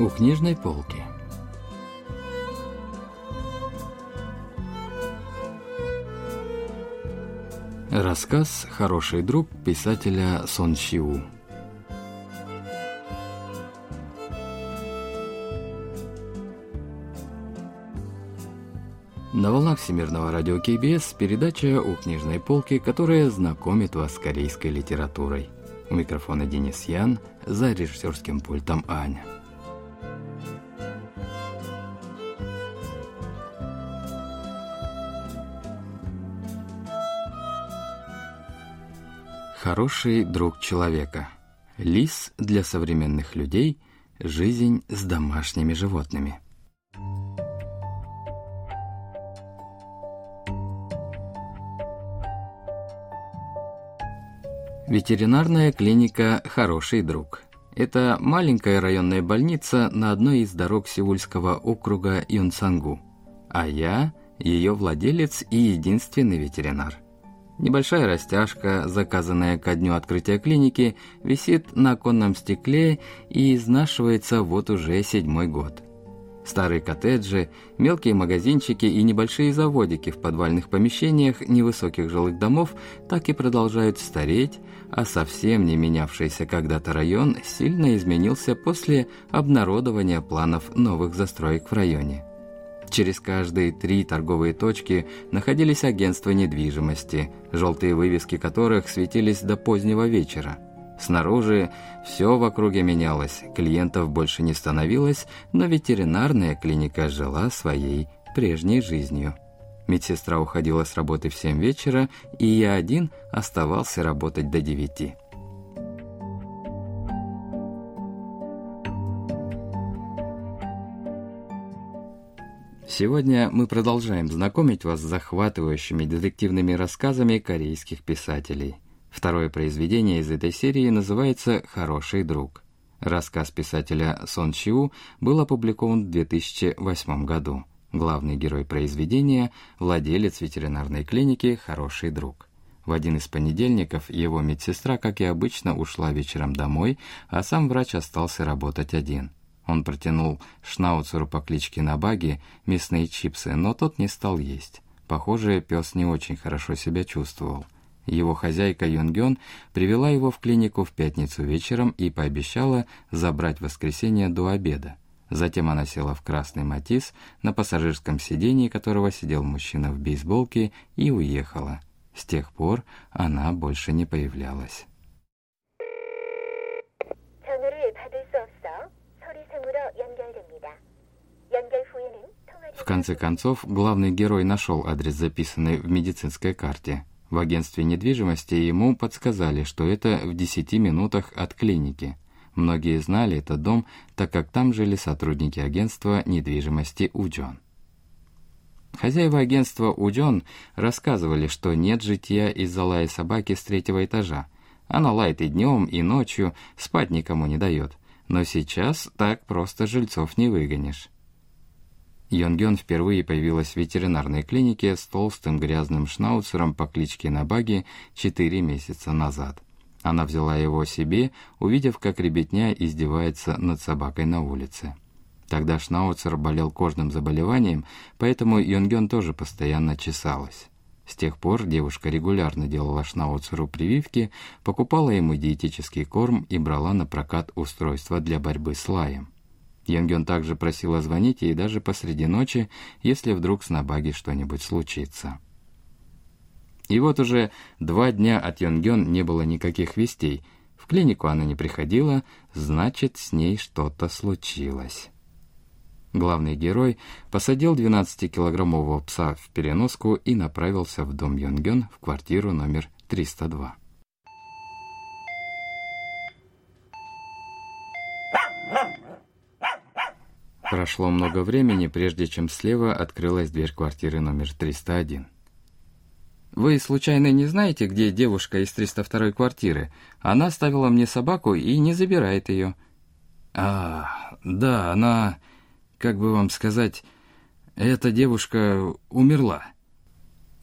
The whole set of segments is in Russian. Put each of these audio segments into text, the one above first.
У книжной полки. Рассказ «Хороший друг» писателя Сон Чиу. На волнах Всемирного радио КБС передача «У книжной полки», которая знакомит вас с корейской литературой. У микрофона Денис Ян, за режиссерским пультом Аня. Хороший друг человека. Лис для современных людей. Жизнь с домашними животными. Ветеринарная клиника «Хороший друг». Это маленькая районная больница на одной из дорог Сеульского округа Юнсангу. А я ее владелец и единственный ветеринар. Небольшая растяжка, заказанная ко дню открытия клиники, висит на оконном стекле и изнашивается вот уже седьмой год. Старые коттеджи, мелкие магазинчики и небольшие заводики в подвальных помещениях невысоких жилых домов так и продолжают стареть, а совсем не менявшийся когда-то район сильно изменился после обнародования планов новых застроек в районе. Через каждые три торговые точки находились агентства недвижимости, желтые вывески которых светились до позднего вечера – Снаружи все в округе менялось, клиентов больше не становилось, но ветеринарная клиника жила своей прежней жизнью. Медсестра уходила с работы в 7 вечера, и я один оставался работать до 9. Сегодня мы продолжаем знакомить вас с захватывающими детективными рассказами корейских писателей – Второе произведение из этой серии называется «Хороший друг». Рассказ писателя Сон Чиу был опубликован в 2008 году. Главный герой произведения – владелец ветеринарной клиники «Хороший друг». В один из понедельников его медсестра, как и обычно, ушла вечером домой, а сам врач остался работать один. Он протянул шнауцеру по кличке Набаги мясные чипсы, но тот не стал есть. Похоже, пес не очень хорошо себя чувствовал – его хозяйка Юнгён привела его в клинику в пятницу вечером и пообещала забрать воскресенье до обеда. Затем она села в красный матис, на пассажирском сидении которого сидел мужчина в бейсболке, и уехала. С тех пор она больше не появлялась. Конце концов, главный герой нашел адрес, записанный в медицинской карте – в агентстве недвижимости ему подсказали, что это в 10 минутах от клиники. Многие знали этот дом, так как там жили сотрудники агентства недвижимости Уджон. Хозяева агентства Уджон рассказывали, что нет житья из-за лая собаки с третьего этажа. Она лает и днем, и ночью, спать никому не дает. Но сейчас так просто жильцов не выгонишь. Йонгён впервые появилась в ветеринарной клинике с толстым грязным шнауцером по кличке Набаги четыре месяца назад. Она взяла его себе, увидев, как ребятня издевается над собакой на улице. Тогда Шнауцер болел кожным заболеванием, поэтому Йонгён тоже постоянно чесалась. С тех пор девушка регулярно делала Шнауцеру прививки, покупала ему диетический корм и брала на прокат устройства для борьбы с лаем. Янгён также просила звонить ей даже посреди ночи, если вдруг с Набаги что-нибудь случится. И вот уже два дня от Йонгён не было никаких вестей. В клинику она не приходила, значит, с ней что-то случилось. Главный герой посадил 12-килограммового пса в переноску и направился в дом Йонгён в квартиру номер 302. Прошло много времени, прежде чем слева открылась дверь квартиры номер 301. «Вы случайно не знаете, где девушка из 302 квартиры? Она оставила мне собаку и не забирает ее». «А, да, она, как бы вам сказать, эта девушка умерла».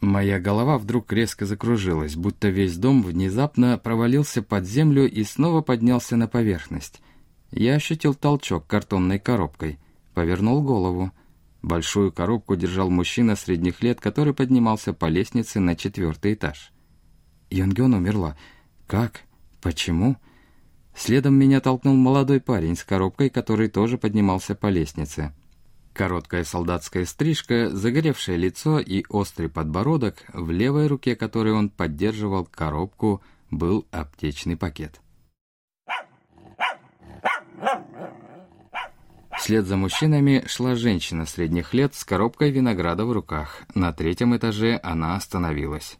Моя голова вдруг резко закружилась, будто весь дом внезапно провалился под землю и снова поднялся на поверхность. Я ощутил толчок картонной коробкой. Повернул голову. Большую коробку держал мужчина средних лет, который поднимался по лестнице на четвертый этаж. Йонгён умерла. Как? Почему? Следом меня толкнул молодой парень с коробкой, который тоже поднимался по лестнице. Короткая солдатская стрижка, загоревшее лицо и острый подбородок, в левой руке которой он поддерживал коробку, был аптечный пакет. Вслед за мужчинами шла женщина средних лет с коробкой винограда в руках. На третьем этаже она остановилась.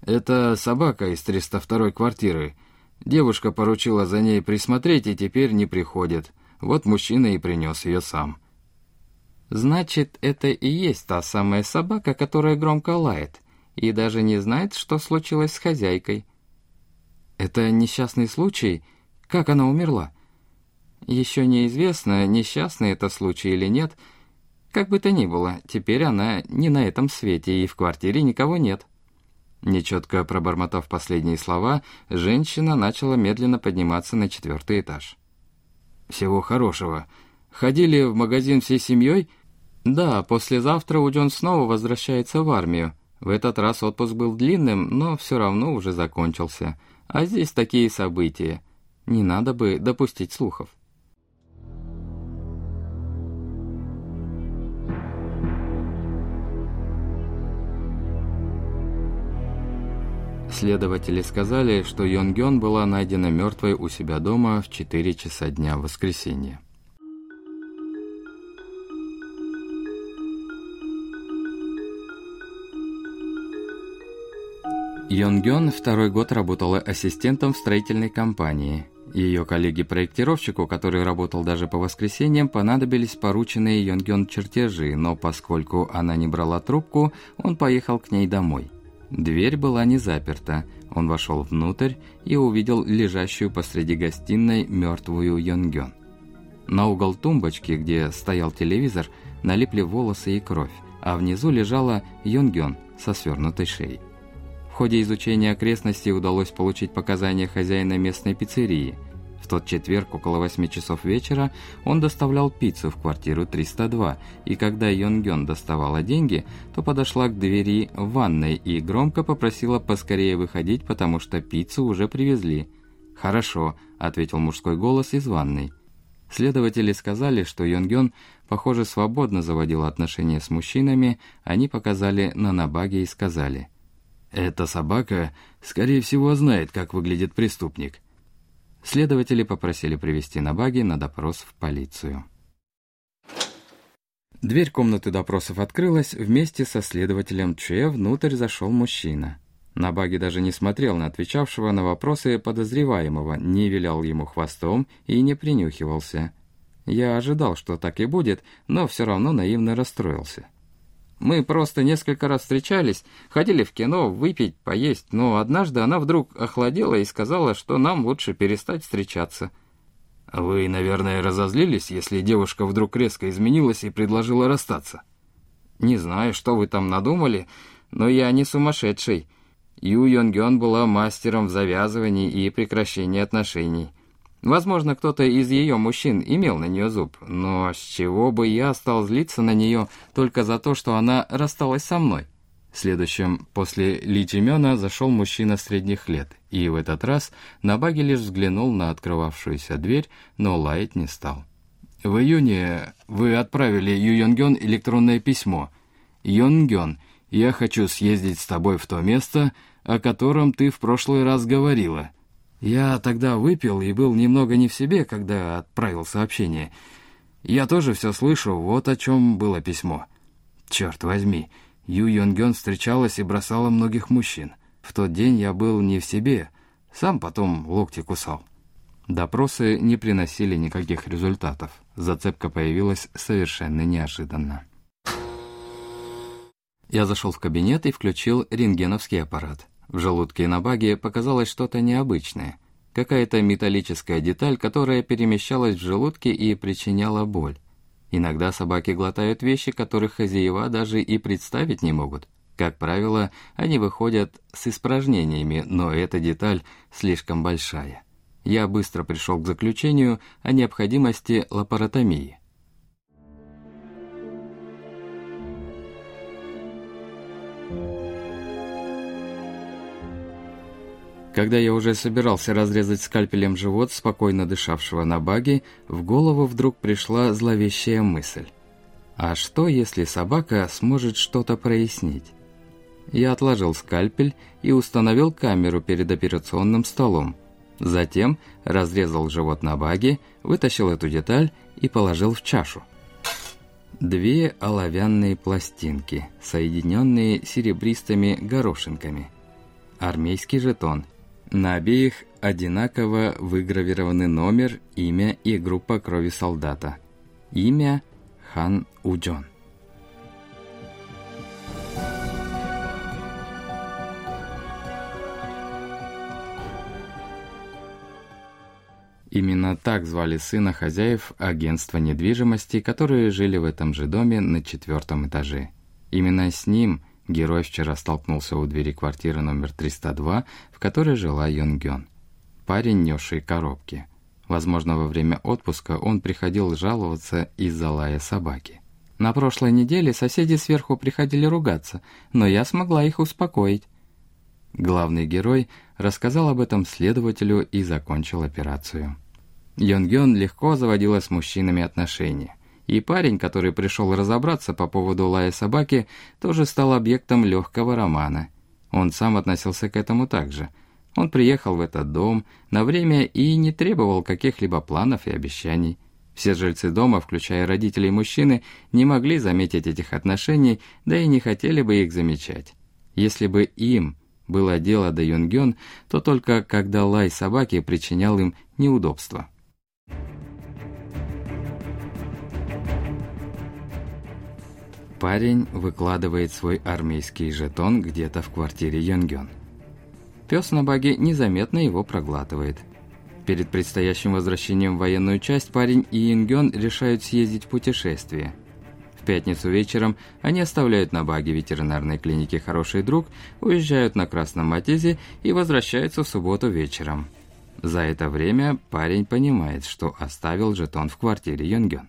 «Это собака из 302 квартиры. Девушка поручила за ней присмотреть и теперь не приходит. Вот мужчина и принес ее сам». «Значит, это и есть та самая собака, которая громко лает, и даже не знает, что случилось с хозяйкой». «Это несчастный случай? Как она умерла?» Еще неизвестно, несчастный это случай или нет. Как бы то ни было, теперь она не на этом свете, и в квартире никого нет. Нечетко пробормотав последние слова, женщина начала медленно подниматься на четвертый этаж. «Всего хорошего. Ходили в магазин всей семьей?» «Да, послезавтра Уден снова возвращается в армию. В этот раз отпуск был длинным, но все равно уже закончился. А здесь такие события. Не надо бы допустить слухов». Следователи сказали, что Йонгён была найдена мертвой у себя дома в 4 часа дня в воскресенье. Йонгён второй год работала ассистентом в строительной компании. Ее коллеге-проектировщику, который работал даже по воскресеньям, понадобились порученные Йонгён чертежи, но поскольку она не брала трубку, он поехал к ней домой. Дверь была не заперта. Он вошел внутрь и увидел лежащую посреди гостиной мертвую Йонгён. На угол тумбочки, где стоял телевизор, налипли волосы и кровь, а внизу лежала Йонгён со свернутой шеей. В ходе изучения окрестностей удалось получить показания хозяина местной пиццерии – в тот четверг около 8 часов вечера он доставлял пиццу в квартиру 302, и когда Йонгён доставала деньги, то подошла к двери ванной и громко попросила поскорее выходить, потому что пиццу уже привезли. «Хорошо», – ответил мужской голос из ванной. Следователи сказали, что Йонгён, похоже, свободно заводила отношения с мужчинами, они показали на Набаге и сказали – «Эта собака, скорее всего, знает, как выглядит преступник. Следователи попросили привести Набаги на допрос в полицию. Дверь комнаты допросов открылась, вместе со следователем Че внутрь зашел мужчина. Набаги даже не смотрел на отвечавшего на вопросы подозреваемого, не вилял ему хвостом и не принюхивался. Я ожидал, что так и будет, но все равно наивно расстроился. Мы просто несколько раз встречались, ходили в кино, выпить, поесть, но однажды она вдруг охладела и сказала, что нам лучше перестать встречаться. Вы, наверное, разозлились, если девушка вдруг резко изменилась и предложила расстаться? Не знаю, что вы там надумали, но я не сумасшедший. Ю Йонгён была мастером в завязывании и прекращении отношений. Возможно, кто-то из ее мужчин имел на нее зуб, но с чего бы я стал злиться на нее только за то, что она рассталась со мной? Следующим после Ли Чимена зашел мужчина средних лет, и в этот раз Набаги лишь взглянул на открывавшуюся дверь, но лаять не стал. В июне вы отправили Ю Йонгён электронное письмо. Йонгён, я хочу съездить с тобой в то место, о котором ты в прошлый раз говорила. Я тогда выпил и был немного не в себе, когда отправил сообщение. Я тоже все слышу, вот о чем было письмо. Черт возьми, Ю Йонгён встречалась и бросала многих мужчин. В тот день я был не в себе, сам потом локти кусал. Допросы не приносили никаких результатов. Зацепка появилась совершенно неожиданно. Я зашел в кабинет и включил рентгеновский аппарат. В желудке на баге показалось что-то необычное. Какая-то металлическая деталь, которая перемещалась в желудке и причиняла боль. Иногда собаки глотают вещи, которых хозяева даже и представить не могут. Как правило, они выходят с испражнениями, но эта деталь слишком большая. я быстро пришел к заключению о необходимости лапаротомии. Когда я уже собирался разрезать скальпелем живот спокойно дышавшего на баге, в голову вдруг пришла зловещая мысль. А что, если собака сможет что-то прояснить? Я отложил скальпель и установил камеру перед операционным столом. Затем разрезал живот на баге, вытащил эту деталь и положил в чашу. Две оловянные пластинки, соединенные серебристыми горошинками. Армейский жетон – на обеих одинаково выгравированы номер, имя и группа крови солдата. Имя Хан Уджон. Именно так звали сына хозяев агентства недвижимости, которые жили в этом же доме на четвертом этаже. Именно с ним – Герой вчера столкнулся у двери квартиры номер 302, в которой жила Йонгён. Парень, несший коробки. Возможно, во время отпуска он приходил жаловаться из-за лая собаки. На прошлой неделе соседи сверху приходили ругаться, но я смогла их успокоить. Главный герой рассказал об этом следователю и закончил операцию. Йонгён легко заводила с мужчинами отношения – и парень, который пришел разобраться по поводу лая собаки, тоже стал объектом легкого романа. Он сам относился к этому также. Он приехал в этот дом на время и не требовал каких-либо планов и обещаний. Все жильцы дома, включая родителей мужчины, не могли заметить этих отношений, да и не хотели бы их замечать. Если бы им было дело до Юнгён, то только когда лай собаки причинял им неудобства. Парень выкладывает свой армейский жетон где-то в квартире Йонгён. Пес на баге незаметно его проглатывает. Перед предстоящим возвращением в военную часть парень и Йонгён решают съездить в путешествие. В пятницу вечером они оставляют на баге ветеринарной клиники «Хороший друг», уезжают на Красном Матизе и возвращаются в субботу вечером. За это время парень понимает, что оставил жетон в квартире Йонгён.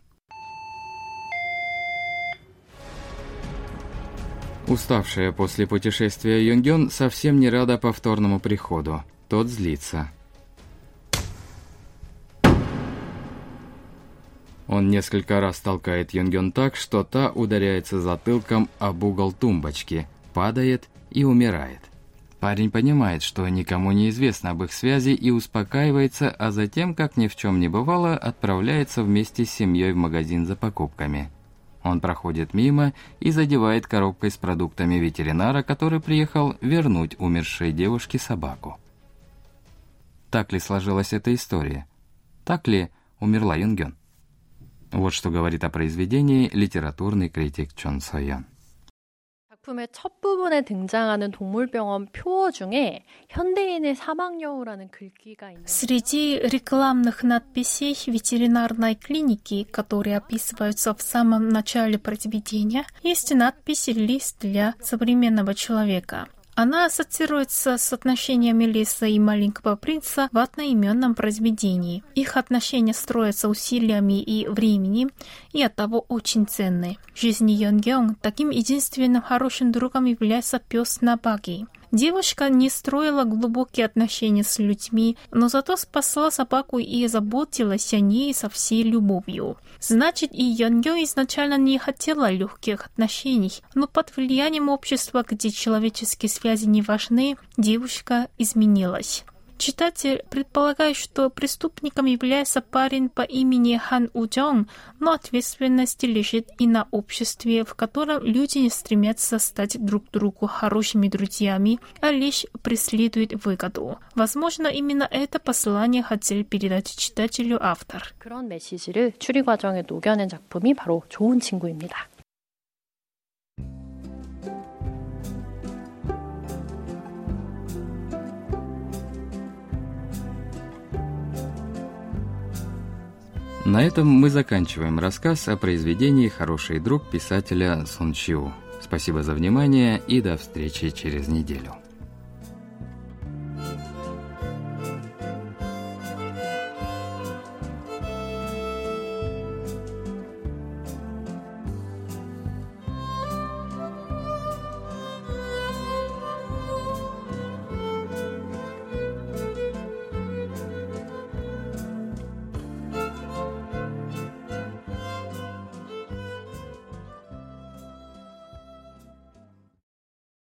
Уставшая после путешествия Юнгён совсем не рада повторному приходу. Тот злится. Он несколько раз толкает Юнгён так, что та ударяется затылком об угол тумбочки, падает и умирает. Парень понимает, что никому не известно об их связи и успокаивается, а затем, как ни в чем не бывало, отправляется вместе с семьей в магазин за покупками. Он проходит мимо и задевает коробкой с продуктами ветеринара, который приехал вернуть умершей девушке собаку. Так ли сложилась эта история? Так ли умерла Юнгён? Вот что говорит о произведении литературный критик Чон Сойон. 작품의 첫 부분에 등장하는 동물병원 표 중에 현대인의 사망여우라는 글귀가 있는 Среди рекламных надписей ветеринарной клиники, которые описываются в самом начале произведения, есть надпись «Лист для современного человека». Она ассоциируется с отношениями Лиса и маленького принца в одноименном произведении. Их отношения строятся усилиями и временем, и оттого очень ценны. В жизни Йонгён таким единственным хорошим другом является пес Набаги. Девушка не строила глубокие отношения с людьми, но зато спасла собаку и заботилась о ней со всей любовью. Значит, и Яньё изначально не хотела легких отношений, но под влиянием общества, где человеческие связи не важны, девушка изменилась. Читатель предполагает, что преступником является парень по имени Хан Уджон, но ответственность лежит и на обществе, в котором люди не стремятся стать друг другу хорошими друзьями, а лишь преследуют выгоду. Возможно, именно это послание хотел передать читателю автор. 그런 메시지를 추리 과정에 녹여낸 작품이 바로 좋은 친구입니다. На этом мы заканчиваем рассказ о произведении «Хороший друг» писателя Сон Чиу. Спасибо за внимание и до встречи через неделю.